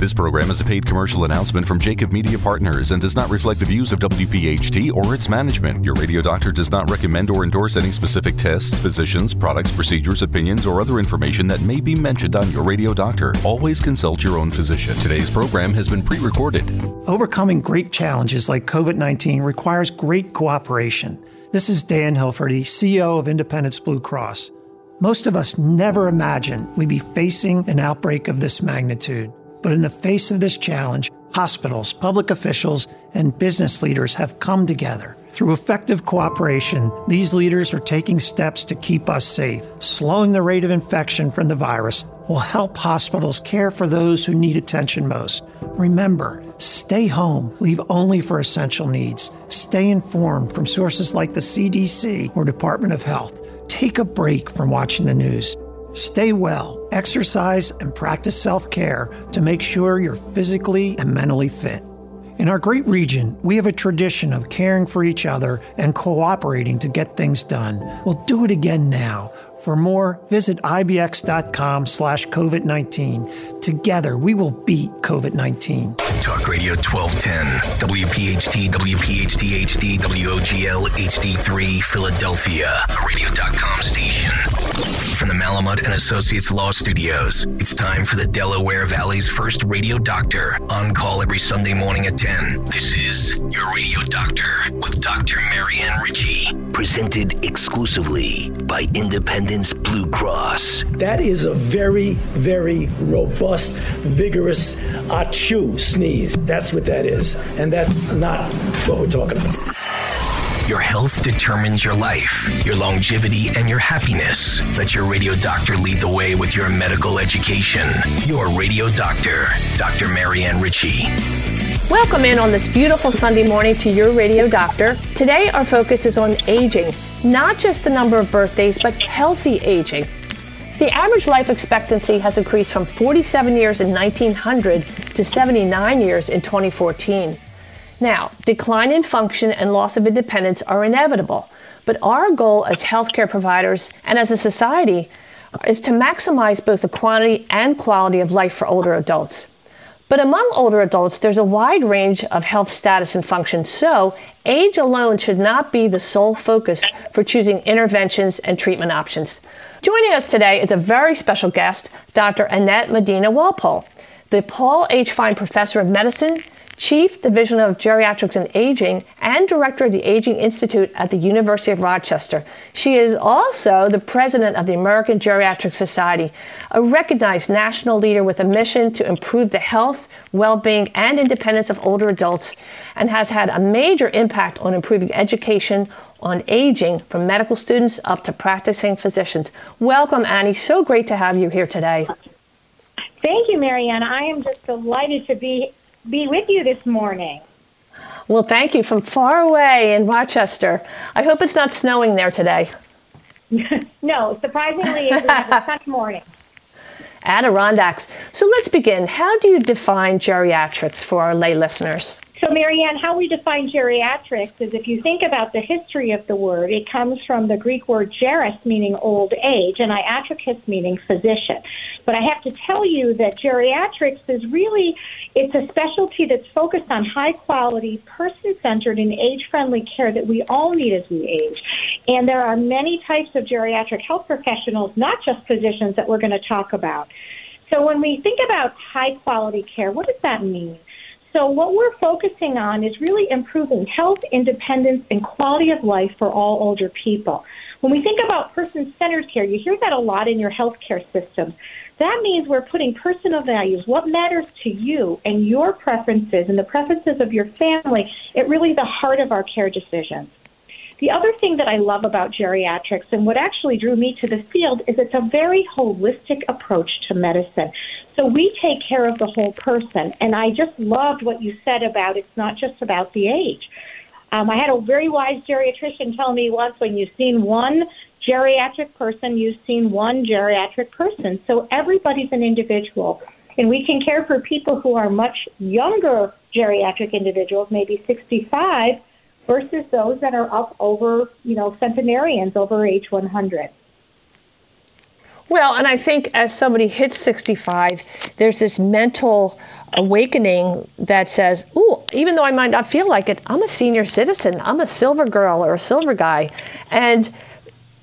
This program is a paid commercial announcement from Jacob Media Partners and does not reflect the views of WPHT or its management. Your radio doctor does not recommend or endorse any specific tests, physicians, products, procedures, opinions, or other information that may be mentioned on your radio doctor. Always consult your own physician. Today's program has been pre recorded. Overcoming great challenges like COVID 19 requires great cooperation. This is Dan Hilferty, CEO of Independence Blue Cross. Most of us never imagined we'd be facing an outbreak of this magnitude. But in the face of this challenge, hospitals, public officials, and business leaders have come together. Through effective cooperation, these leaders are taking steps to keep us safe. Slowing the rate of infection from the virus will help hospitals care for those who need attention most. Remember, stay home, leave only for essential needs. Stay informed from sources like the CDC or Department of Health. Take a break from watching the news. Stay well, exercise, and practice self care to make sure you're physically and mentally fit. In our great region, we have a tradition of caring for each other and cooperating to get things done. We'll do it again now. For more, visit ibx.com slash COVID-19. Together, we will beat COVID-19. Talk Radio 1210, WPHT, WPHT HD, WOGL HD3, Philadelphia, radio.com station. From the Malamud and Associates Law Studios, it's time for the Delaware Valley's first radio doctor, on call every Sunday morning at 10. This is Your Radio Doctor with Dr. Marianne Ritchie, presented exclusively by Independence Blue Cross. That is a very, very robust, vigorous achoo sneeze. That's what that is. And that's not what we're talking about. Your health determines your life, your longevity, and your happiness. Let your radio doctor lead the way with your medical education. Your radio doctor, Dr. Marianne Ritchie. Welcome in on this beautiful Sunday morning to your radio doctor. Today, our focus is on aging, not just the number of birthdays, but healthy aging. The average life expectancy has increased from 47 years in 1900 to 79 years in 2014. Now, decline in function and loss of independence are inevitable, but our goal as healthcare providers and as a society is to maximize both the quantity and quality of life for older adults. But among older adults, there's a wide range of health status and function, so age alone should not be the sole focus for choosing interventions and treatment options. Joining us today is a very special guest, Dr. Annette Medina Walpole, the Paul H. Fine Professor of Medicine, Chief Division of Geriatrics and Aging, and Director of the Aging Institute at the University of Rochester. She is also the President of the American Geriatric Society, a recognized national leader with a mission to improve the health, well being, and independence of older adults, and has had a major impact on improving education on aging from medical students up to practicing physicians. Welcome, Annie. So great to have you here today. Thank you, Marianne. I am just delighted to be be with you this morning. Well, thank you from far away in Rochester. I hope it's not snowing there today. no, surprisingly, it was a sunny morning. Adirondacks. So let's begin. How do you define geriatrics for our lay listeners? So, Marianne, how we define geriatrics is if you think about the history of the word, it comes from the Greek word geras, meaning old age, and iatricus, meaning physician. But I have to tell you that geriatrics is really it's a specialty that's focused on high quality, person centered, and age friendly care that we all need as we age. And there are many types of geriatric health professionals, not just physicians, that we're going to talk about. So when we think about high quality care, what does that mean? So, what we're focusing on is really improving health, independence, and quality of life for all older people. When we think about person centered care, you hear that a lot in your healthcare systems. That means we're putting personal values, what matters to you, and your preferences and the preferences of your family at really the heart of our care decisions. The other thing that I love about geriatrics and what actually drew me to the field is it's a very holistic approach to medicine. So we take care of the whole person. And I just loved what you said about it's not just about the age. Um, I had a very wise geriatrician tell me once when you've seen one geriatric person, you've seen one geriatric person. So everybody's an individual. And we can care for people who are much younger geriatric individuals, maybe 65, versus those that are up over, you know, centenarians over age 100. Well, and I think as somebody hits 65, there's this mental awakening that says, "Ooh, even though I might not feel like it, I'm a senior citizen. I'm a silver girl or a silver guy." And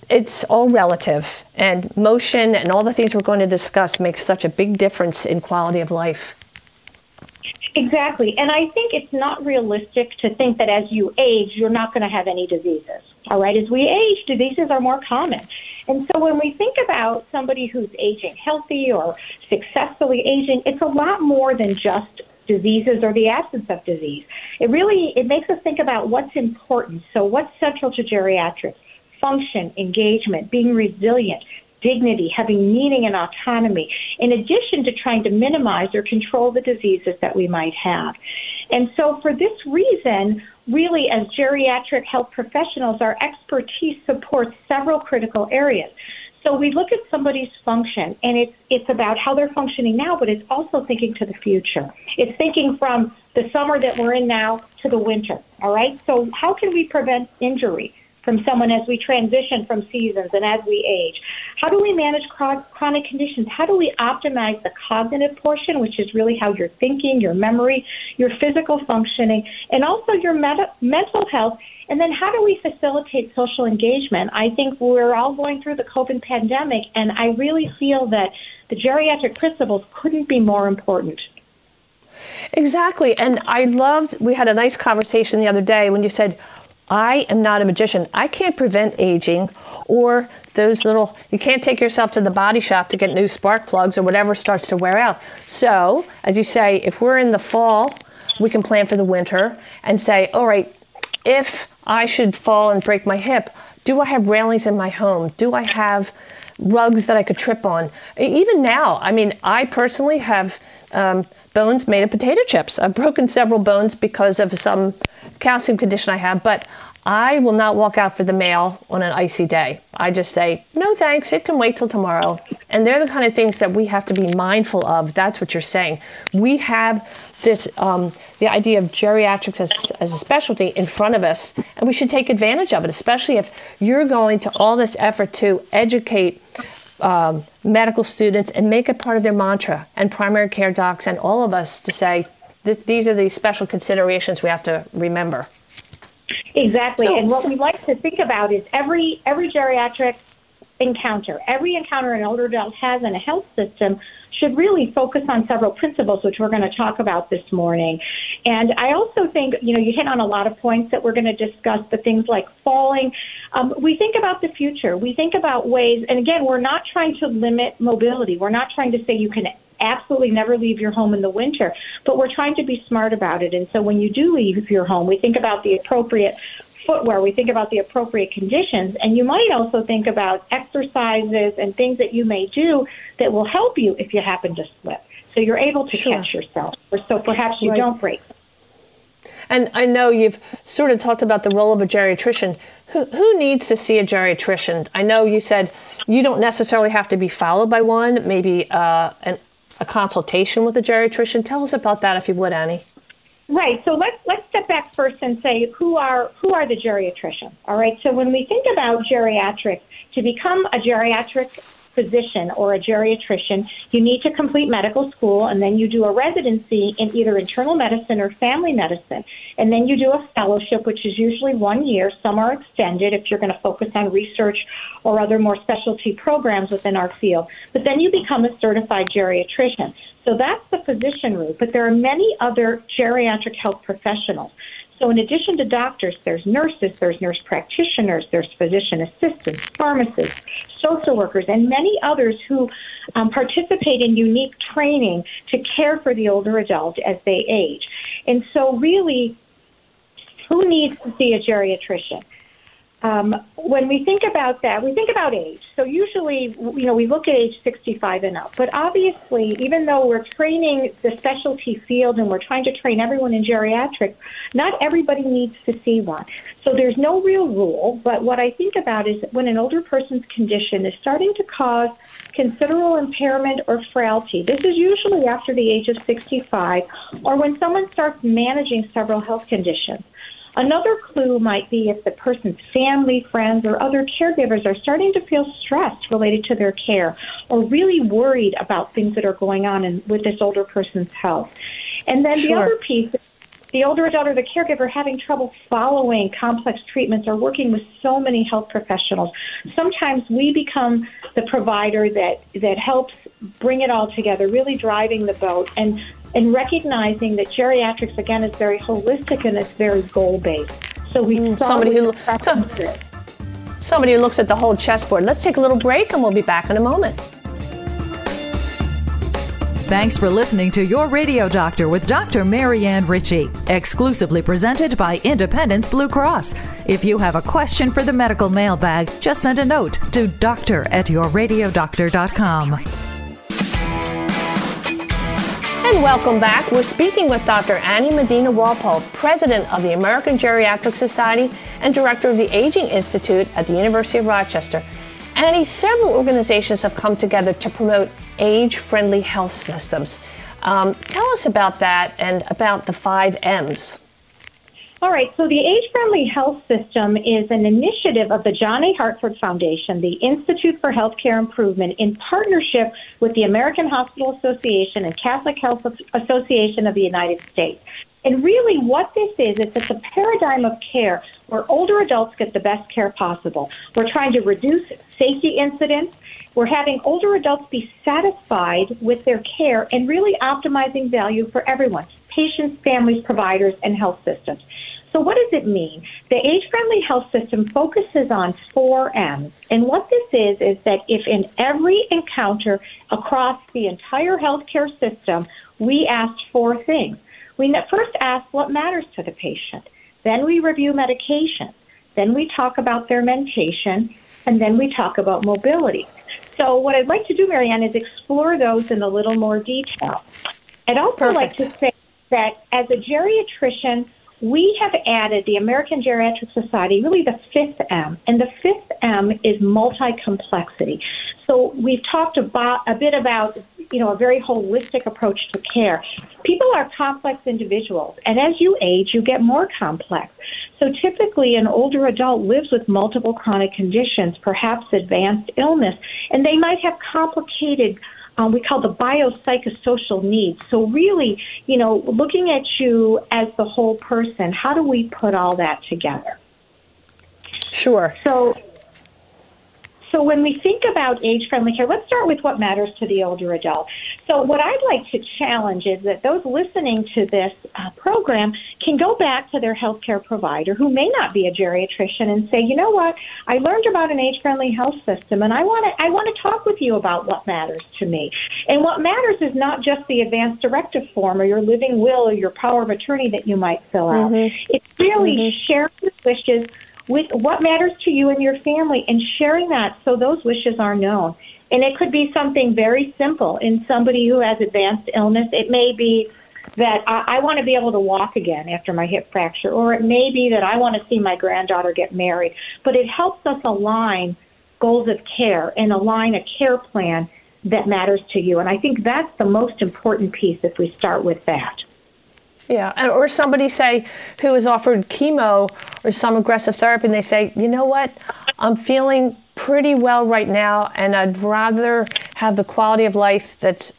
it's all relative, and motion and all the things we're going to discuss makes such a big difference in quality of life. Exactly. And I think it's not realistic to think that as you age, you're not going to have any diseases. All right. As we age, diseases are more common. And so when we think about somebody who's aging healthy or successfully aging, it's a lot more than just diseases or the absence of disease. It really it makes us think about what's important. So what's central to geriatrics? Function, engagement, being resilient, dignity, having meaning and autonomy, in addition to trying to minimize or control the diseases that we might have. And so, for this reason, really, as geriatric health professionals, our expertise supports several critical areas. So we look at somebody's function, and it's it's about how they're functioning now, but it's also thinking to the future. It's thinking from the summer that we're in now to the winter. All right. So how can we prevent injury? From someone as we transition from seasons and as we age? How do we manage chronic conditions? How do we optimize the cognitive portion, which is really how you're thinking, your memory, your physical functioning, and also your mental health? And then how do we facilitate social engagement? I think we're all going through the COVID pandemic, and I really feel that the geriatric principles couldn't be more important. Exactly. And I loved, we had a nice conversation the other day when you said, I am not a magician. I can't prevent aging or those little, you can't take yourself to the body shop to get new spark plugs or whatever starts to wear out. So, as you say, if we're in the fall, we can plan for the winter and say, all right, if I should fall and break my hip, do I have railings in my home? Do I have rugs that I could trip on? Even now, I mean, I personally have um, bones made of potato chips. I've broken several bones because of some calcium condition I have, but I will not walk out for the mail on an icy day. I just say, no thanks, it can wait till tomorrow. And they're the kind of things that we have to be mindful of. That's what you're saying. We have this, um, the idea of geriatrics as, as a specialty in front of us, and we should take advantage of it, especially if you're going to all this effort to educate um, medical students and make it part of their mantra, and primary care docs and all of us to say, these are the special considerations we have to remember. Exactly. So, and what we like to think about is every every geriatric encounter, every encounter an older adult has in a health system should really focus on several principles, which we're going to talk about this morning. And I also think, you know, you hit on a lot of points that we're going to discuss, but things like falling. Um, we think about the future. We think about ways, and again, we're not trying to limit mobility. We're not trying to say you can absolutely never leave your home in the winter, but we're trying to be smart about it. And so when you do leave your home, we think about the appropriate footwear, we think about the appropriate conditions, and you might also think about exercises and things that you may do that will help you if you happen to slip. So you're able to sure. catch yourself, or so perhaps you right. don't break. And I know you've sort of talked about the role of a geriatrician. Who, who needs to see a geriatrician? I know you said you don't necessarily have to be followed by one, maybe uh, an, a consultation with a geriatrician. Tell us about that, if you would, Annie. Right. So let's let's step back first and say who are who are the geriatricians. All right. So when we think about geriatrics, to become a geriatric physician or a geriatrician, you need to complete medical school and then you do a residency in either internal medicine or family medicine. And then you do a fellowship, which is usually one year. Some are extended if you're going to focus on research or other more specialty programs within our field. But then you become a certified geriatrician. So that's the physician route, but there are many other geriatric health professionals. So in addition to doctors, there's nurses, there's nurse practitioners, there's physician assistants, pharmacists, social workers, and many others who um, participate in unique training to care for the older adult as they age. And so really, who needs to see a geriatrician? Um, when we think about that, we think about age. So usually, you know, we look at age 65 and up. But obviously, even though we're training the specialty field and we're trying to train everyone in geriatrics, not everybody needs to see one. So there's no real rule. But what I think about is when an older person's condition is starting to cause considerable impairment or frailty. This is usually after the age of 65 or when someone starts managing several health conditions. Another clue might be if the person's family, friends, or other caregivers are starting to feel stressed related to their care or really worried about things that are going on in, with this older person's health. And then sure. the other piece the older adult or the caregiver having trouble following complex treatments or working with so many health professionals. Sometimes we become the provider that, that helps bring it all together, really driving the boat and, and recognizing that geriatrics, again, is very holistic and it's very goal based. So we mm, somebody who some, somebody who looks at the whole chessboard. Let's take a little break and we'll be back in a moment. Thanks for listening to Your Radio Doctor with Dr. Marianne Ritchie, exclusively presented by Independence Blue Cross. If you have a question for the medical mailbag, just send a note to doctor at yourradiodoctor.com. And welcome back. We're speaking with Dr. Annie Medina Walpole, President of the American Geriatric Society and Director of the Aging Institute at the University of Rochester. Annie, several organizations have come together to promote age friendly health systems. Um, tell us about that and about the five M's. All right, so the Age Friendly Health System is an initiative of the John A. Hartford Foundation, the Institute for Healthcare Improvement, in partnership with the American Hospital Association and Catholic Health Association of the United States. And really, what this is, it's, it's a paradigm of care where older adults get the best care possible. We're trying to reduce safety incidents. We're having older adults be satisfied with their care and really optimizing value for everyone patients, families, providers, and health systems. So, what does it mean? The age friendly health system focuses on four M's. And what this is, is that if in every encounter across the entire healthcare system, we asked four things we first ask what matters to the patient. Then we review medication. Then we talk about their mentation. And then we talk about mobility. So, what I'd like to do, Marianne, is explore those in a little more detail. I'd also Perfect. like to say that as a geriatrician, we have added the American Geriatric Society, really the fifth M, and the fifth M is multi complexity. So we've talked about a bit about you know a very holistic approach to care. People are complex individuals, and as you age, you get more complex. So typically, an older adult lives with multiple chronic conditions, perhaps advanced illness, and they might have complicated um, we call the biopsychosocial needs. So really, you know, looking at you as the whole person, how do we put all that together? Sure. So so when we think about age-friendly care, let's start with what matters to the older adult. So what I'd like to challenge is that those listening to this uh, program can go back to their healthcare provider who may not be a geriatrician and say, you know what, I learned about an age-friendly health system, and I want to I want to talk with you about what matters to me. And what matters is not just the advanced directive form or your living will or your power of attorney that you might fill out. Mm-hmm. It's really mm-hmm. sharing wishes with what matters to you and your family and sharing that so those wishes are known. And it could be something very simple in somebody who has advanced illness. It may be that I, I want to be able to walk again after my hip fracture, or it may be that I want to see my granddaughter get married. But it helps us align goals of care and align a care plan that matters to you. And I think that's the most important piece if we start with that. Yeah, and, or somebody say who is offered chemo or some aggressive therapy, and they say, you know what, I'm feeling pretty well right now, and I'd rather have the quality of life that's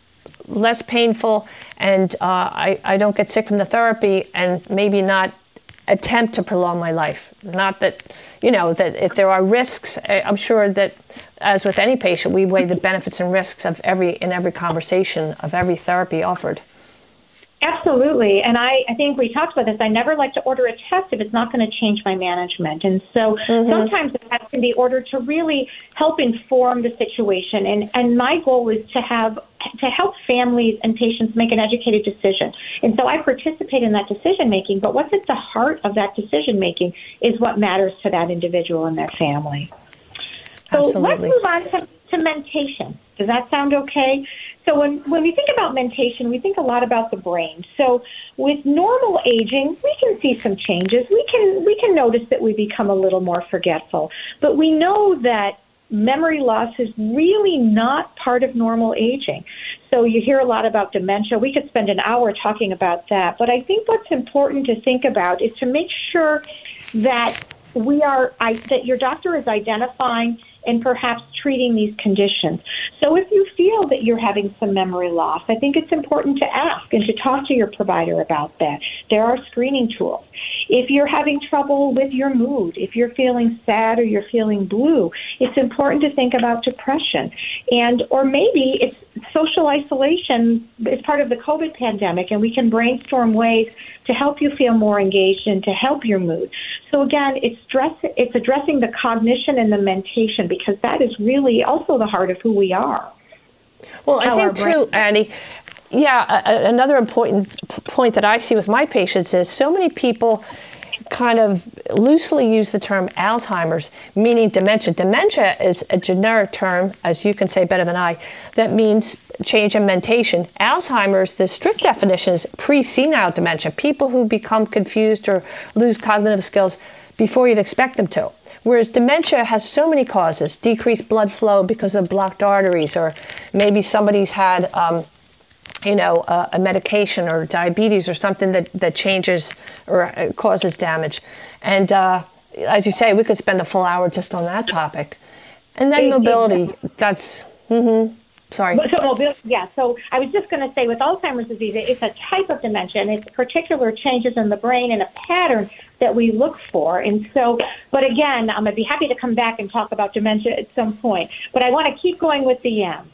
less painful, and uh, I I don't get sick from the therapy, and maybe not attempt to prolong my life. Not that you know that if there are risks, I'm sure that as with any patient, we weigh the benefits and risks of every in every conversation of every therapy offered. Absolutely. And I, I think we talked about this. I never like to order a test if it's not going to change my management. And so mm-hmm. sometimes the test can be ordered to really help inform the situation. And, and my goal is to have to help families and patients make an educated decision. And so I participate in that decision making, but what's at the heart of that decision making is what matters to that individual and their family. So Absolutely. let's move on to, to mentation. Does that sound okay? So when, when we think about mentation, we think a lot about the brain. So with normal aging, we can see some changes. We can we can notice that we become a little more forgetful. But we know that memory loss is really not part of normal aging. So you hear a lot about dementia. We could spend an hour talking about that. But I think what's important to think about is to make sure that we are I, that your doctor is identifying and perhaps treating these conditions. So if you feel that you're having some memory loss, I think it's important to ask and to talk to your provider about that. There are screening tools. If you're having trouble with your mood, if you're feeling sad or you're feeling blue, it's important to think about depression. And or maybe it's social isolation is part of the COVID pandemic and we can brainstorm ways to help you feel more engaged and to help your mood. So again, it's stress it's addressing the cognition and the mentation because that is really also the heart of who we are. Well, I think too, Annie, yeah, a, another important point that I see with my patients is so many people kind of loosely use the term Alzheimer's, meaning dementia. Dementia is a generic term, as you can say better than I, that means change in mentation. Alzheimer's, the strict definition is pre senile dementia, people who become confused or lose cognitive skills before you'd expect them to. Whereas dementia has so many causes decreased blood flow because of blocked arteries, or maybe somebody's had. Um, you know, a, a, medication or diabetes or something that, that changes or uh, causes damage. And uh, as you say, we could spend a full hour just on that topic. And then mobility, that's, mm-hmm. Sorry. So mobility, yeah. So I was just going to say, with Alzheimer's disease, it's a type of dementia, and it's particular changes in the brain and a pattern that we look for. And so, but again, I'm going to be happy to come back and talk about dementia at some point. But I want to keep going with the M.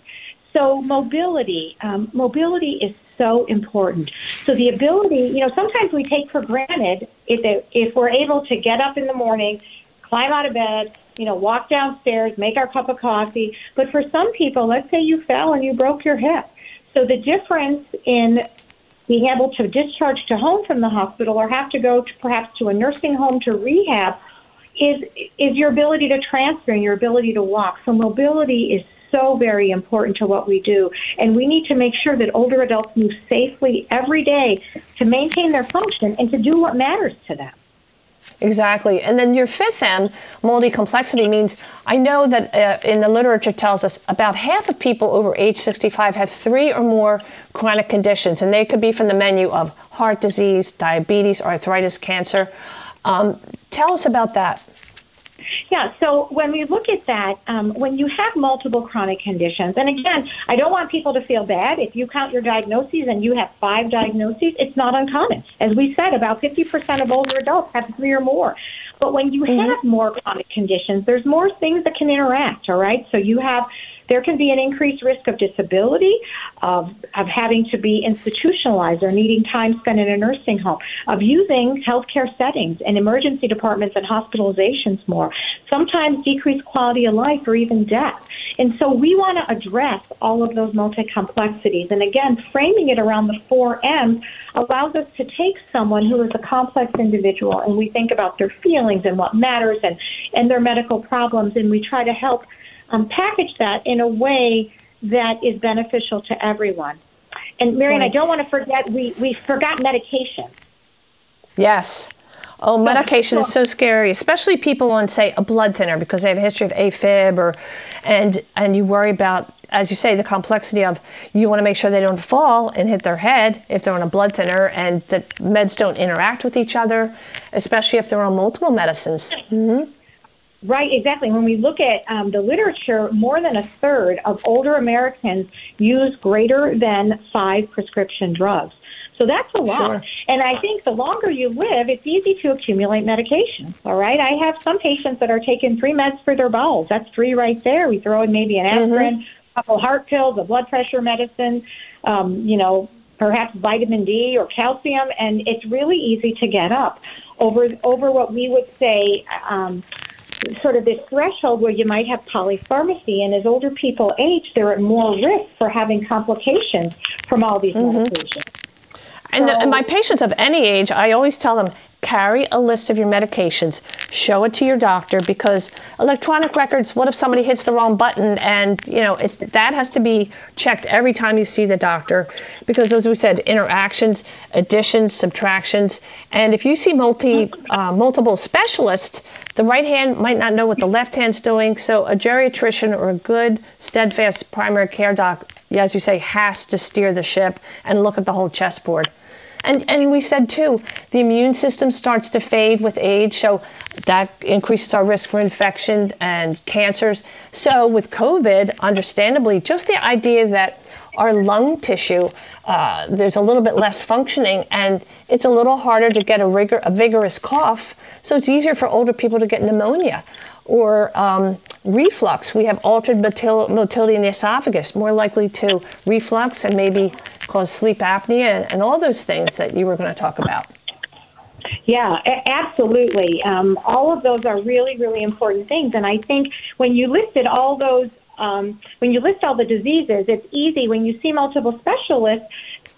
So mobility, um, mobility is so important. So the ability, you know, sometimes we take for granted if if we're able to get up in the morning, climb out of bed, you know, walk downstairs, make our cup of coffee. But for some people, let's say you fell and you broke your hip. So the difference in being able to discharge to home from the hospital or have to go to perhaps to a nursing home to rehab is is your ability to transfer and your ability to walk. So mobility is so very important to what we do. And we need to make sure that older adults move safely every day to maintain their function and to do what matters to them. Exactly. And then your fifth M, multi complexity, means I know that uh, in the literature tells us about half of people over age 65 have three or more chronic conditions, and they could be from the menu of heart disease, diabetes, arthritis, cancer. Um, tell us about that. Yeah, so when we look at that, um, when you have multiple chronic conditions, and again, I don't want people to feel bad. If you count your diagnoses and you have five diagnoses, it's not uncommon. As we said, about 50% of older adults have three or more. But when you mm-hmm. have more chronic conditions, there's more things that can interact, all right? So you have there can be an increased risk of disability, of, of having to be institutionalized or needing time spent in a nursing home, of using healthcare settings and emergency departments and hospitalizations more, sometimes decreased quality of life or even death. And so we want to address all of those multi complexities. And again, framing it around the four M's allows us to take someone who is a complex individual and we think about their feelings and what matters and, and their medical problems and we try to help um, package that in a way that is beneficial to everyone. And Marion, right. I don't want to forget we we forgot medication. Yes. Oh, medication is so scary, especially people on, say, a blood thinner because they have a history of AFib, or and and you worry about, as you say, the complexity of you want to make sure they don't fall and hit their head if they're on a blood thinner, and that meds don't interact with each other, especially if they're on multiple medicines. Mm-hmm. Right, exactly. When we look at um, the literature, more than a third of older Americans use greater than five prescription drugs. So that's a lot. Sure. And I think the longer you live, it's easy to accumulate medication. All right. I have some patients that are taking three meds for their bowels. That's three right there. We throw in maybe an mm-hmm. aspirin, mm-hmm. a couple heart pills, a blood pressure medicine, um, you know, perhaps vitamin D or calcium, and it's really easy to get up over over what we would say um, sort of this threshold where you might have polypharmacy, and as older people age, they're at more risk for having complications from all these mm-hmm. medications. And, so, and my patients of any age, I always tell them carry a list of your medications, show it to your doctor because electronic records, what if somebody hits the wrong button? And, you know, it's, that has to be checked every time you see the doctor because as we said, interactions, additions, subtractions, and if you see multi uh, multiple specialists, the right hand might not know what the left hand's doing, so a geriatrician or a good steadfast primary care doc as you say, has to steer the ship and look at the whole chessboard. And, and we said too, the immune system starts to fade with age, so that increases our risk for infection and cancers. So with COVID, understandably, just the idea that our lung tissue, uh, there's a little bit less functioning, and it's a little harder to get a, rigor, a vigorous cough. So it's easier for older people to get pneumonia or um, reflux. We have altered motil- motility in the esophagus, more likely to reflux and maybe cause sleep apnea and all those things that you were going to talk about. Yeah, absolutely. Um, all of those are really, really important things. And I think when you listed all those, um, when you list all the diseases, it's easy when you see multiple specialists.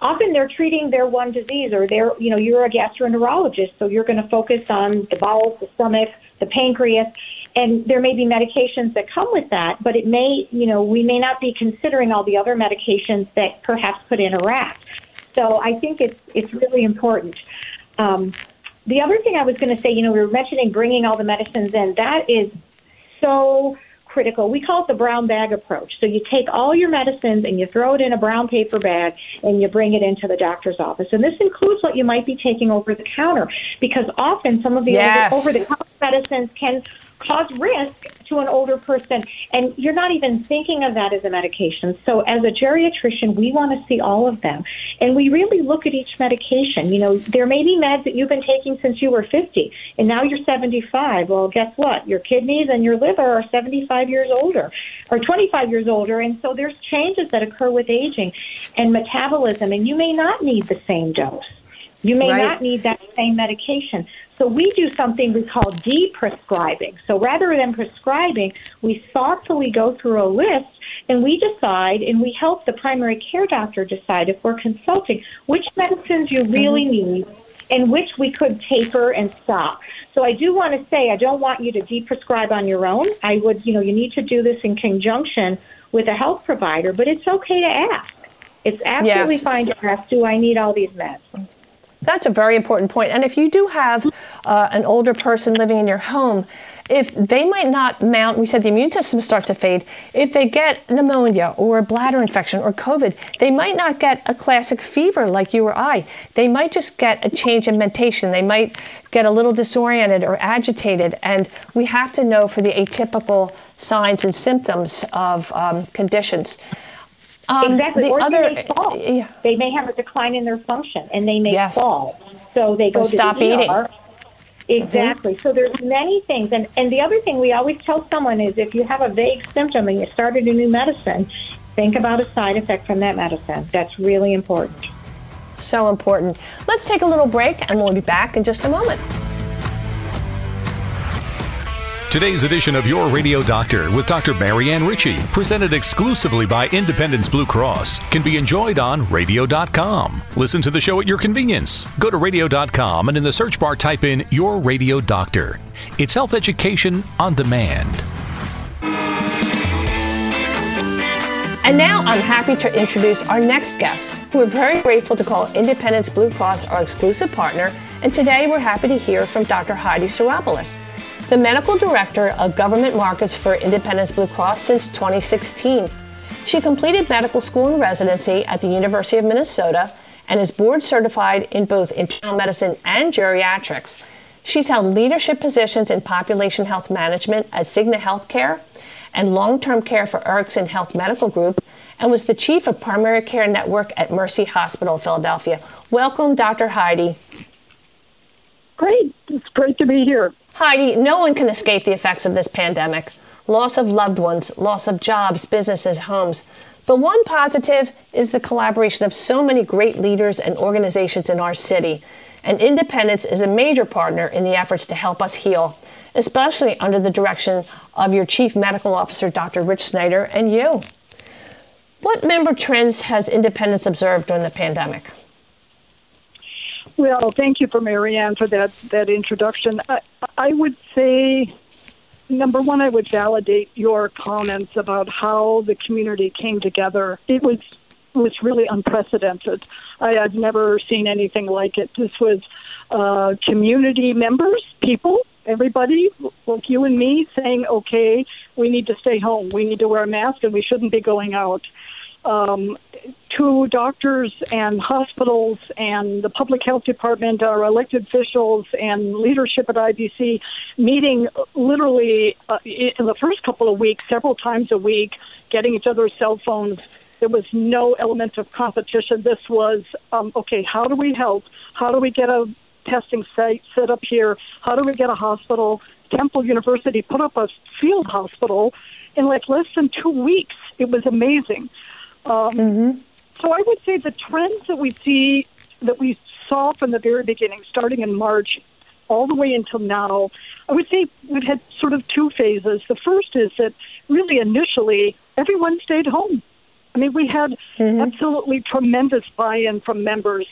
Often they're treating their one disease, or they're, you know, you're a gastroenterologist, so you're going to focus on the bowels, the stomach, the pancreas, and there may be medications that come with that, but it may, you know, we may not be considering all the other medications that perhaps could interact. So I think it's it's really important. Um, the other thing I was going to say, you know, we were mentioning bringing all the medicines in. That is so critical. We call it the brown bag approach. So you take all your medicines and you throw it in a brown paper bag and you bring it into the doctor's office. And this includes what you might be taking over the counter because often some of the yes. over the counter medicines can cause risk to an older person. And you're not even thinking of that as a medication. So, as a geriatrician, we want to see all of them. And we really look at each medication. You know, there may be meds that you've been taking since you were 50, and now you're 75. Well, guess what? Your kidneys and your liver are 75 years older or 25 years older. And so, there's changes that occur with aging and metabolism, and you may not need the same dose. You may right. not need that same medication. So we do something we call de-prescribing. So rather than prescribing, we thoughtfully go through a list and we decide and we help the primary care doctor decide if we're consulting which medicines you really mm-hmm. need and which we could taper and stop. So I do want to say I don't want you to de-prescribe on your own. I would, you know, you need to do this in conjunction with a health provider, but it's okay to ask. It's absolutely yes. fine to ask, do I need all these meds? That's a very important point. And if you do have uh, an older person living in your home, if they might not mount, we said the immune system starts to fade. If they get pneumonia or a bladder infection or COVID, they might not get a classic fever like you or I. They might just get a change in mentation. They might get a little disoriented or agitated. And we have to know for the atypical signs and symptoms of um, conditions. Um, exactly. or other, they may fall. Yeah. They may have a decline in their function, and they may yes. fall. So they go or to stop the eating. ER. Exactly. Mm-hmm. So there's many things, and and the other thing we always tell someone is if you have a vague symptom and you started a new medicine, think about a side effect from that medicine. That's really important. So important. Let's take a little break, and we'll be back in just a moment. Today's edition of Your Radio Doctor with Dr. Marianne Ritchie, presented exclusively by Independence Blue Cross, can be enjoyed on radio.com. Listen to the show at your convenience. Go to radio.com and in the search bar type in Your Radio Doctor. It's health education on demand. And now I'm happy to introduce our next guest, we're very grateful to call Independence Blue Cross our exclusive partner. And today we're happy to hear from Dr. Heidi Syropoulos the medical director of government markets for Independence Blue Cross since 2016. She completed medical school and residency at the University of Minnesota and is board certified in both internal medicine and geriatrics. She's held leadership positions in population health management at Cigna Healthcare and long term care for Erickson Health Medical Group and was the chief of primary care network at Mercy Hospital, Philadelphia. Welcome, Dr. Heidi. Great. It's great to be here. Heidi, no one can escape the effects of this pandemic loss of loved ones, loss of jobs, businesses, homes. But one positive is the collaboration of so many great leaders and organizations in our city. And Independence is a major partner in the efforts to help us heal, especially under the direction of your Chief Medical Officer, Dr. Rich Snyder, and you. What member trends has Independence observed during the pandemic? Well, thank you for Marianne for that that introduction. I, I would say, number one, I would validate your comments about how the community came together. It was was really unprecedented. I had never seen anything like it. This was uh, community members, people, everybody, like you and me, saying, "Okay, we need to stay home. We need to wear a mask, and we shouldn't be going out." Um, to doctors and hospitals and the public health department, our elected officials and leadership at IBC meeting literally uh, in the first couple of weeks, several times a week, getting each other's cell phones. There was no element of competition. This was, um, okay, how do we help? How do we get a testing site set up here? How do we get a hospital? Temple University put up a field hospital in like less than two weeks. It was amazing. Um, mm-hmm. So I would say the trends that we see that we saw from the very beginning, starting in March, all the way until now, I would say we've had sort of two phases. The first is that really initially everyone stayed home. I mean, we had mm-hmm. absolutely tremendous buy-in from members.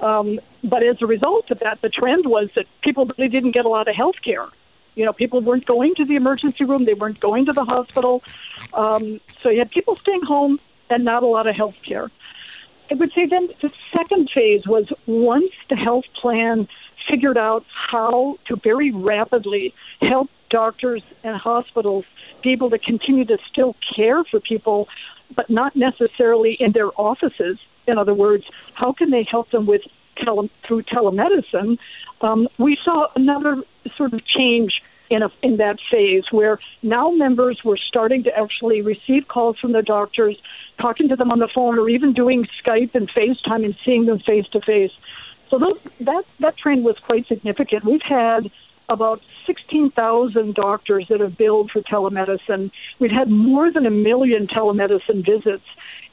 Um, but as a result of that, the trend was that people really didn't get a lot of health care. You know, people weren't going to the emergency room, they weren't going to the hospital. Um, so you had people staying home and not a lot of health care. I would say then the second phase was once the health plan figured out how to very rapidly help doctors and hospitals be able to continue to still care for people, but not necessarily in their offices. In other words, how can they help them with tele- through telemedicine? Um, we saw another sort of change in, a, in that phase where now members were starting to actually receive calls from their doctors, talking to them on the phone, or even doing Skype and FaceTime and seeing them face to face. So those, that that trend was quite significant. We've had about 16,000 doctors that have billed for telemedicine. We've had more than a million telemedicine visits,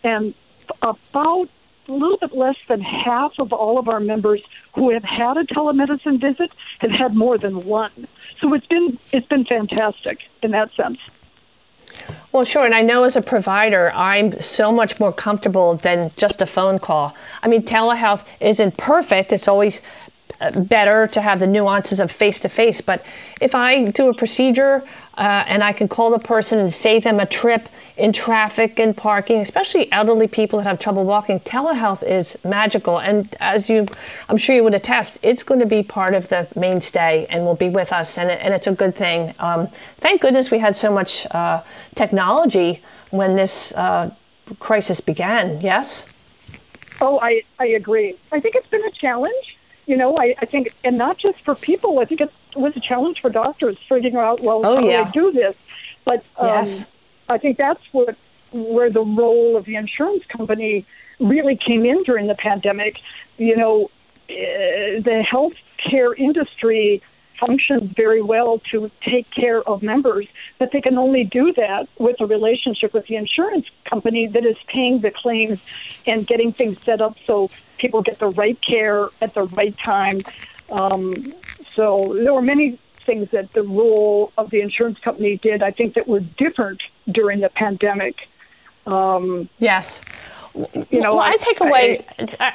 and about a little bit less than half of all of our members who have had a telemedicine visit have had more than one. So it's been it's been fantastic in that sense. Well, sure. And I know as a provider, I'm so much more comfortable than just a phone call. I mean, telehealth isn't perfect. It's always better to have the nuances of face to face. But if I do a procedure uh, and I can call the person and save them a trip in traffic and parking, especially elderly people that have trouble walking, telehealth is magical. And as you, I'm sure you would attest, it's going to be part of the mainstay and will be with us. And, and it's a good thing. Um, thank goodness we had so much uh, technology when this uh, crisis began. Yes. Oh, I, I agree. I think it's been a challenge you know, I, I think, and not just for people, I think it was a challenge for doctors figuring out, well, oh, how yeah. do I do this? But um, yes. I think that's what where the role of the insurance company really came in during the pandemic. You know, uh, the healthcare industry functions very well to take care of members, but they can only do that with a relationship with the insurance company that is paying the claims and getting things set up so people get the right care at the right time. Um, so there were many things that the role of the insurance company did, I think, that were different during the pandemic. Um, yes. You know, well, I, I take away. I,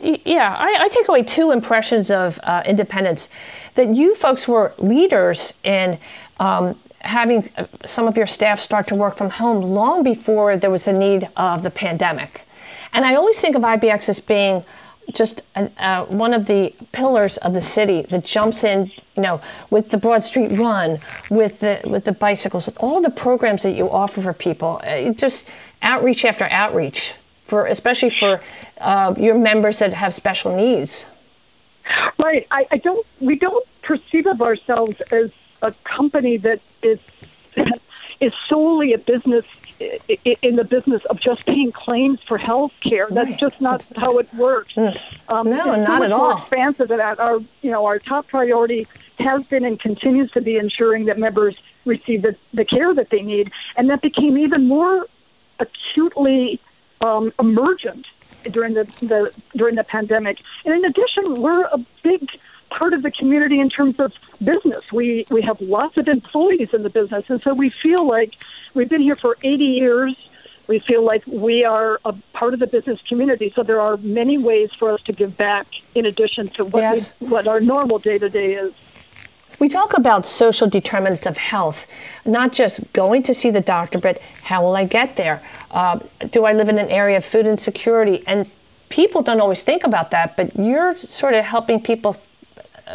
yeah, I, I, take away two impressions of uh, independence. That you folks were leaders in um, having uh, some of your staff start to work from home long before there was the need of the pandemic. And I always think of IBX as being just an, uh, one of the pillars of the city that jumps in, you know, with the Broad Street Run, with the with the bicycles, with all the programs that you offer for people. Uh, just outreach after outreach for, especially for uh, your members that have special needs. Right. I, I don't. We don't perceive of ourselves as a company that is is solely a business in the business of just paying claims for health care. That's just not how it works. Mm. Um, no, not so at all. More expansive than that. Our, you know, our top priority has been and continues to be ensuring that members receive the, the care that they need, and that became even more acutely um, emergent during the, the during the pandemic. And in addition, we're a big part of the community in terms of business. We we have lots of employees in the business, and so we feel like we've been here for 80 years. We feel like we are a part of the business community, so there are many ways for us to give back in addition to what yes. we, what our normal day to day is. We talk about social determinants of health, not just going to see the doctor, but how will I get there? Uh, do I live in an area of food insecurity? And people don't always think about that, but you're sort of helping people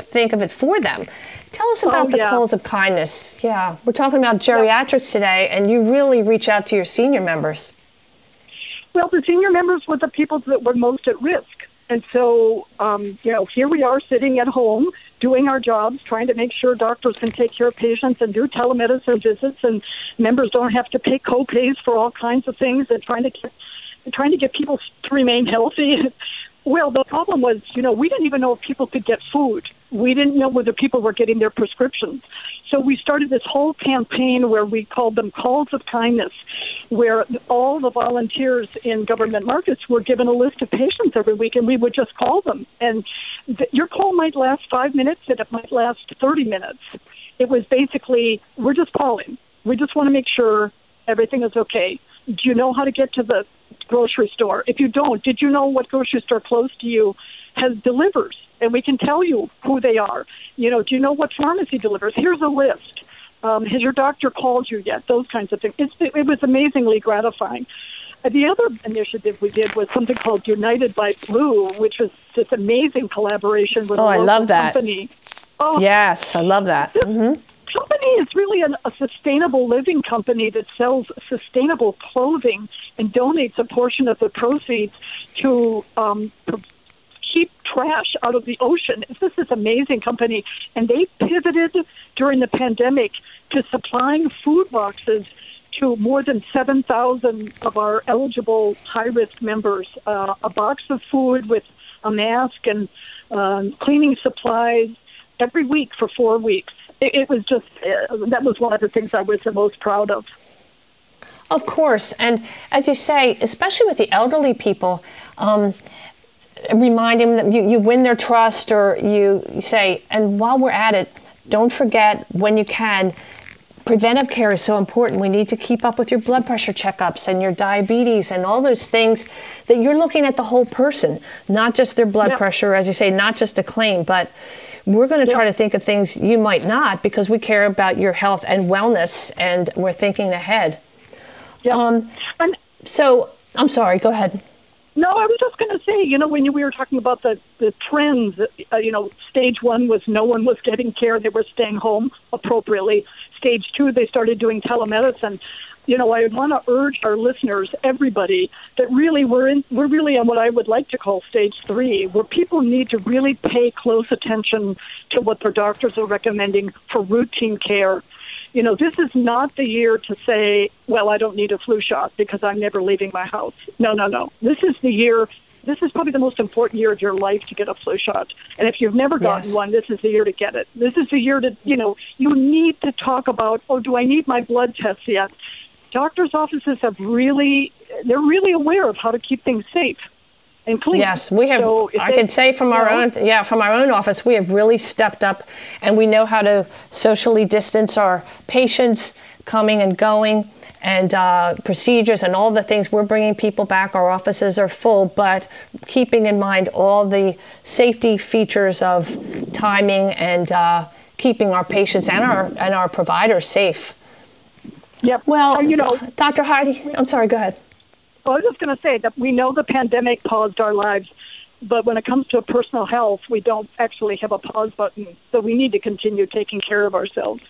think of it for them. Tell us about oh, the yeah. calls of kindness. Yeah, we're talking about geriatrics yeah. today, and you really reach out to your senior members. Well, the senior members were the people that were most at risk. And so, um, you know, here we are sitting at home doing our jobs, trying to make sure doctors can take care of patients and do telemedicine visits, and members don't have to pay co-pays for all kinds of things, and trying to get trying to get people to remain healthy. Well, the problem was, you know, we didn't even know if people could get food. We didn't know whether people were getting their prescriptions. So we started this whole campaign where we called them calls of kindness, where all the volunteers in government markets were given a list of patients every week, and we would just call them. And th- your call might last five minutes, and it might last 30 minutes. It was basically, we're just calling. We just want to make sure everything is okay. Do you know how to get to the grocery store? If you don't, did you know what grocery store close to you has delivers? And we can tell you who they are. You know, do you know what pharmacy delivers? Here's a list. Um, has your doctor called you yet? Those kinds of things. It's, it was amazingly gratifying. Uh, the other initiative we did was something called United by Blue, which was this amazing collaboration with oh, a I love that. company. Oh, yes, I love that. Mm-hmm company is really an, a sustainable living company that sells sustainable clothing and donates a portion of the proceeds to um, trash out of the ocean. This is amazing company, and they pivoted during the pandemic to supplying food boxes to more than 7,000 of our eligible high risk members. Uh, a box of food with a mask and um, cleaning supplies every week for four weeks it, it was just uh, that was one of the things I was the most proud of. Of course, and as you say, especially with the elderly people. Um, remind them that you, you win their trust or you say and while we're at it don't forget when you can preventive care is so important. We need to keep up with your blood pressure checkups and your diabetes and all those things that you're looking at the whole person, not just their blood pressure, as you say, not just a claim, but we're going to try to think of things you might not because we care about your health and wellness and we're thinking ahead. Yeah. Um, so I'm sorry, go ahead. No, I was just going to say, you know, when you, we were talking about the, the trends, uh, you know, stage one was no one was getting care, they were staying home appropriately. Stage two, they started doing telemedicine you know, I want to urge our listeners, everybody, that really we're in, we're really on what I would like to call stage three, where people need to really pay close attention to what their doctors are recommending for routine care. You know, this is not the year to say, well, I don't need a flu shot because I'm never leaving my house. No, no, no. This is the year this is probably the most important year of your life to get a flu shot. And if you've never gotten yes. one, this is the year to get it. This is the year to, you know, you need to talk about, oh, do I need my blood test yet? doctors' offices have really, they're really aware of how to keep things safe. And clean. Yes, we have. So I can say from our own, yeah, from our own office, we have really stepped up, and we know how to socially distance our patients coming and going, and uh, procedures and all the things. We're bringing people back. Our offices are full, but keeping in mind all the safety features of timing and uh, keeping our patients and our and our providers safe. Yep. Well, you know, Dr. Heidi, I'm sorry, go ahead. Well, I was just going to say that we know the pandemic paused our lives, but when it comes to personal health, we don't actually have a pause button. So we need to continue taking care of ourselves.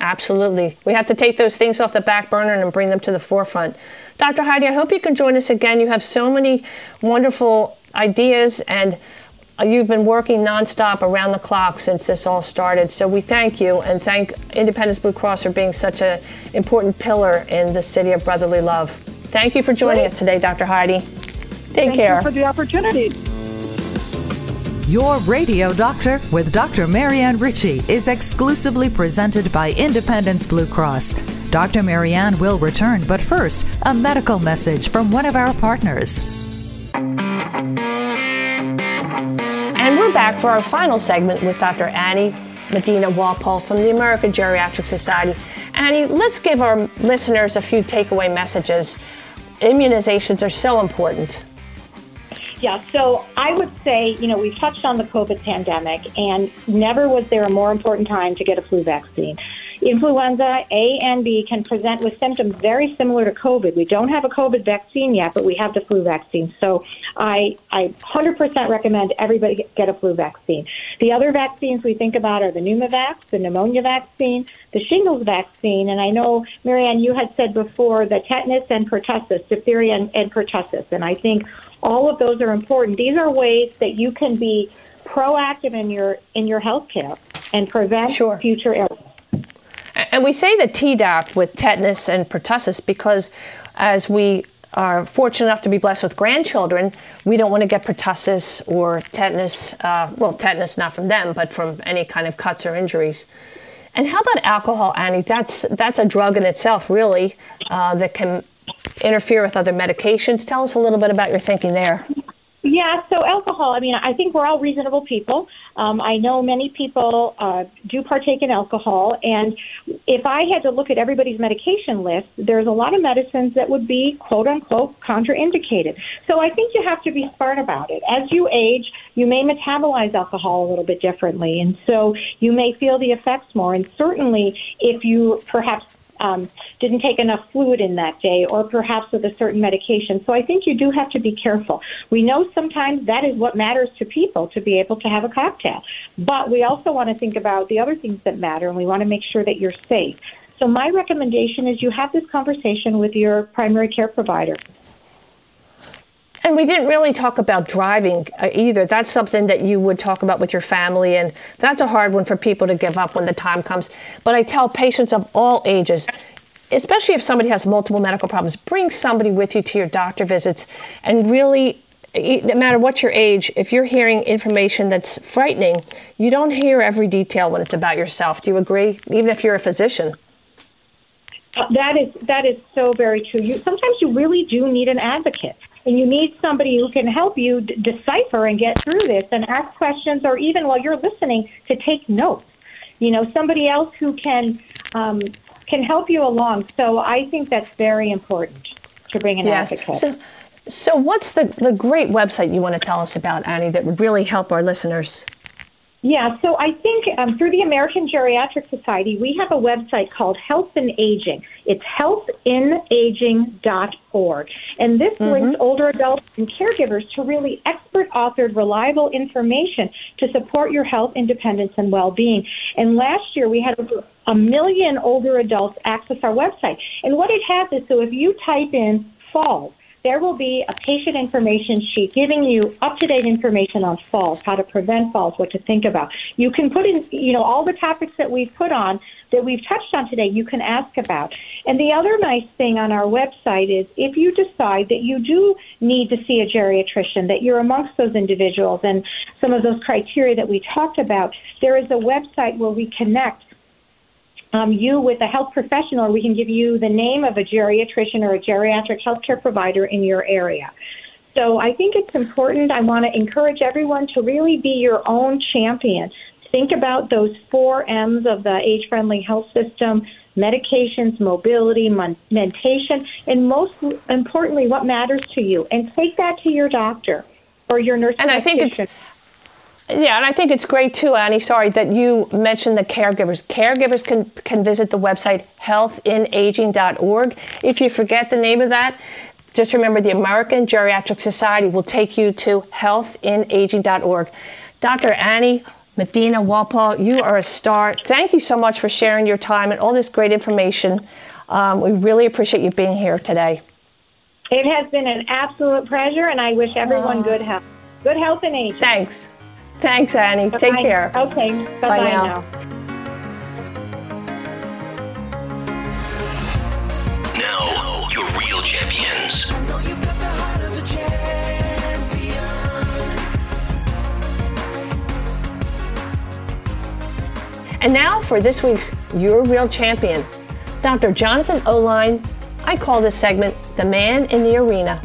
Absolutely. We have to take those things off the back burner and bring them to the forefront. Dr. Heidi, I hope you can join us again. You have so many wonderful ideas and you've been working nonstop around the clock since this all started. So we thank you and thank Independence Blue Cross for being such an important pillar in the city of brotherly love. Thank you for joining Great. us today, Dr. Heidi. Take thank care. You for the opportunity. Your Radio Doctor with Dr. Marianne Ritchie is exclusively presented by Independence Blue Cross. Dr. Marianne will return, but first, a medical message from one of our partners. And we're back for our final segment with Dr. Annie Medina Walpole from the American Geriatric Society. Annie, let's give our listeners a few takeaway messages. Immunizations are so important. Yeah, so I would say, you know, we've touched on the COVID pandemic, and never was there a more important time to get a flu vaccine. Influenza A and B can present with symptoms very similar to COVID. We don't have a COVID vaccine yet, but we have the flu vaccine. So I, I 100% recommend everybody get a flu vaccine. The other vaccines we think about are the Pneumovax, the pneumonia vaccine, the shingles vaccine, and I know, Marianne, you had said before the tetanus and pertussis, diphtheria and, and pertussis, and I think all of those are important. These are ways that you can be proactive in your in your health care and prevent sure. future illness. And we say the Tdap with tetanus and pertussis because as we are fortunate enough to be blessed with grandchildren, we don't want to get pertussis or tetanus, uh, well, tetanus not from them, but from any kind of cuts or injuries. And how about alcohol, Annie? That's that's a drug in itself, really, uh, that can interfere with other medications. Tell us a little bit about your thinking there. Yeah, so alcohol, I mean, I think we're all reasonable people. Um, I know many people uh, do partake in alcohol, and if I had to look at everybody's medication list, there's a lot of medicines that would be quote unquote contraindicated. So I think you have to be smart about it. As you age, you may metabolize alcohol a little bit differently, and so you may feel the effects more. And certainly, if you perhaps um, didn't take enough fluid in that day, or perhaps with a certain medication. So I think you do have to be careful. We know sometimes that is what matters to people to be able to have a cocktail, but we also want to think about the other things that matter, and we want to make sure that you're safe. So my recommendation is you have this conversation with your primary care provider. And we didn't really talk about driving uh, either. That's something that you would talk about with your family, and that's a hard one for people to give up when the time comes. But I tell patients of all ages, especially if somebody has multiple medical problems, bring somebody with you to your doctor visits and really no matter what your age, if you're hearing information that's frightening, you don't hear every detail when it's about yourself. Do you agree? Even if you're a physician. Uh, that is that is so very true. You sometimes you really do need an advocate and you need somebody who can help you d- decipher and get through this and ask questions or even while you're listening to take notes. You know somebody else who can um, can help you along. So i think that's very important to bring an yes. advocate. So, so what's the, the great website you want to tell us about annie that would really help our listeners yeah, so I think um, through the American Geriatric Society, we have a website called Health in Aging. It's healthinaging.org. And this mm-hmm. links older adults and caregivers to really expert authored, reliable information to support your health, independence, and well being. And last year, we had over a million older adults access our website. And what it has is so if you type in falls, there will be a patient information sheet giving you up-to-date information on falls, how to prevent falls, what to think about. You can put in, you know, all the topics that we've put on that we've touched on today, you can ask about. And the other nice thing on our website is if you decide that you do need to see a geriatrician, that you're amongst those individuals and some of those criteria that we talked about, there is a website where we connect um, you with a health professional, or we can give you the name of a geriatrician or a geriatric healthcare provider in your area. So I think it's important. I want to encourage everyone to really be your own champion. Think about those four M's of the age friendly health system medications, mobility, mentation, and most importantly, what matters to you. And take that to your doctor or your nurse. And I think it's yeah, and I think it's great too, Annie. Sorry that you mentioned the caregivers. Caregivers can can visit the website healthinaging.org. If you forget the name of that, just remember the American Geriatric Society will take you to healthinaging.org. Dr. Annie Medina Walpole, you are a star. Thank you so much for sharing your time and all this great information. Um, we really appreciate you being here today. It has been an absolute pleasure, and I wish everyone good health. Good health and aging. Thanks. Thanks, Annie. Bye-bye. Take care. Okay. Bye-bye Bye now. now. Now, your real champions. And now for this week's Your Real Champion, Dr. Jonathan Oline. I call this segment The Man in the Arena.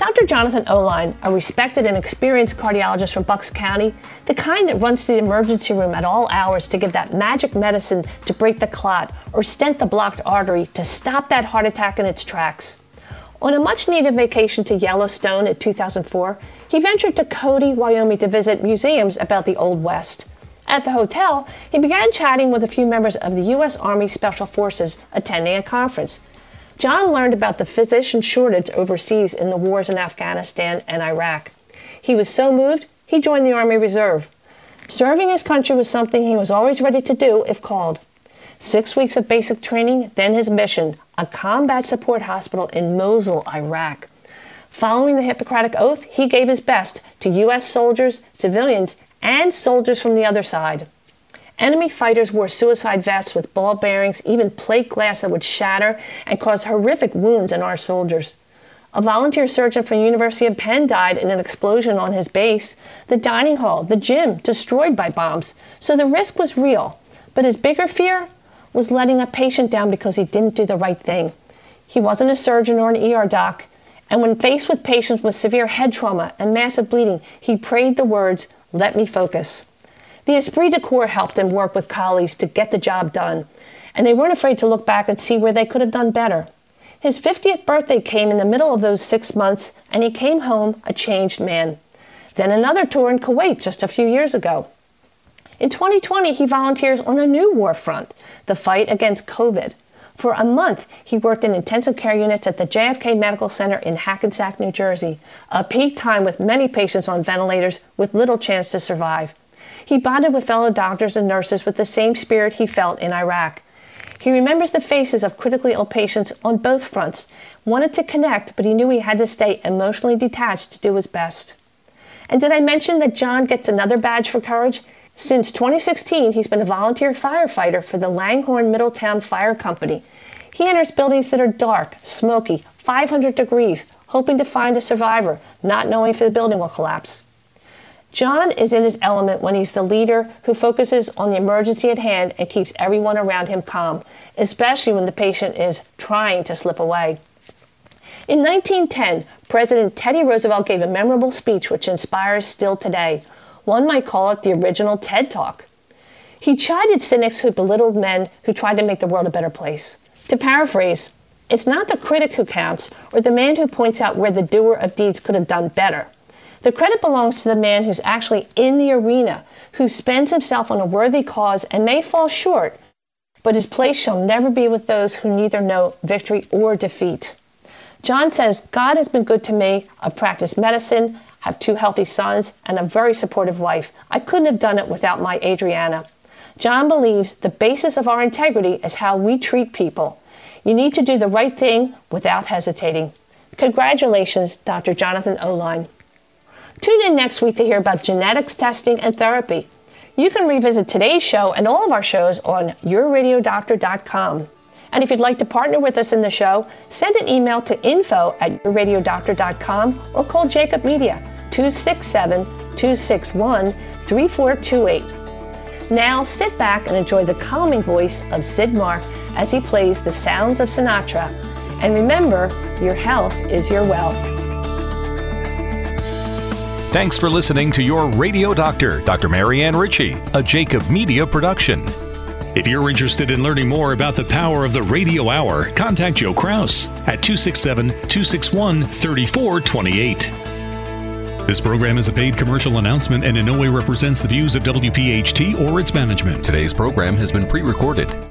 Dr. Jonathan Oline, a respected and experienced cardiologist from Bucks County, the kind that runs to the emergency room at all hours to give that magic medicine to break the clot or stent the blocked artery to stop that heart attack in its tracks. On a much needed vacation to Yellowstone in 2004, he ventured to Cody, Wyoming to visit museums about the Old West. At the hotel, he began chatting with a few members of the U.S. Army Special Forces attending a conference. John learned about the physician shortage overseas in the wars in Afghanistan and Iraq. He was so moved, he joined the Army Reserve. Serving his country was something he was always ready to do if called. Six weeks of basic training, then his mission a combat support hospital in Mosul, Iraq. Following the Hippocratic Oath, he gave his best to U.S. soldiers, civilians, and soldiers from the other side. Enemy fighters wore suicide vests with ball bearings, even plate glass that would shatter and cause horrific wounds in our soldiers. A volunteer surgeon from the University of Penn died in an explosion on his base. The dining hall, the gym, destroyed by bombs. So the risk was real. But his bigger fear was letting a patient down because he didn't do the right thing. He wasn't a surgeon or an ER doc. And when faced with patients with severe head trauma and massive bleeding, he prayed the words, let me focus. The esprit de corps helped him work with colleagues to get the job done, and they weren't afraid to look back and see where they could have done better. His 50th birthday came in the middle of those six months, and he came home a changed man. Then another tour in Kuwait just a few years ago. In 2020, he volunteers on a new war front, the fight against COVID. For a month, he worked in intensive care units at the JFK Medical Center in Hackensack, New Jersey, a peak time with many patients on ventilators with little chance to survive. He bonded with fellow doctors and nurses with the same spirit he felt in Iraq. He remembers the faces of critically ill patients on both fronts, wanted to connect, but he knew he had to stay emotionally detached to do his best. And did I mention that John gets another badge for courage? Since 2016, he's been a volunteer firefighter for the Langhorne Middletown Fire Company. He enters buildings that are dark, smoky, 500 degrees, hoping to find a survivor, not knowing if the building will collapse. John is in his element when he's the leader who focuses on the emergency at hand and keeps everyone around him calm, especially when the patient is trying to slip away. In 1910, President Teddy Roosevelt gave a memorable speech which inspires still today. One might call it the original TED Talk. He chided cynics who belittled men who tried to make the world a better place. To paraphrase, it's not the critic who counts or the man who points out where the doer of deeds could have done better. The credit belongs to the man who's actually in the arena, who spends himself on a worthy cause and may fall short, but his place shall never be with those who neither know victory or defeat. John says, God has been good to me. I've practiced medicine, have two healthy sons, and a very supportive wife. I couldn't have done it without my Adriana. John believes the basis of our integrity is how we treat people. You need to do the right thing without hesitating. Congratulations, Dr. Jonathan Oline. Tune in next week to hear about genetics testing and therapy. You can revisit today's show and all of our shows on yourradiodoctor.com. And if you'd like to partner with us in the show, send an email to info at yourradiodoctor.com or call Jacob Media 267 261 3428. Now sit back and enjoy the calming voice of Sid Mark as he plays the sounds of Sinatra. And remember, your health is your wealth. Thanks for listening to your radio doctor, Dr. Marianne Ritchie, a Jacob Media production. If you're interested in learning more about the power of the radio hour, contact Joe Kraus at 267 261 3428. This program is a paid commercial announcement and in no way represents the views of WPHT or its management. Today's program has been pre recorded.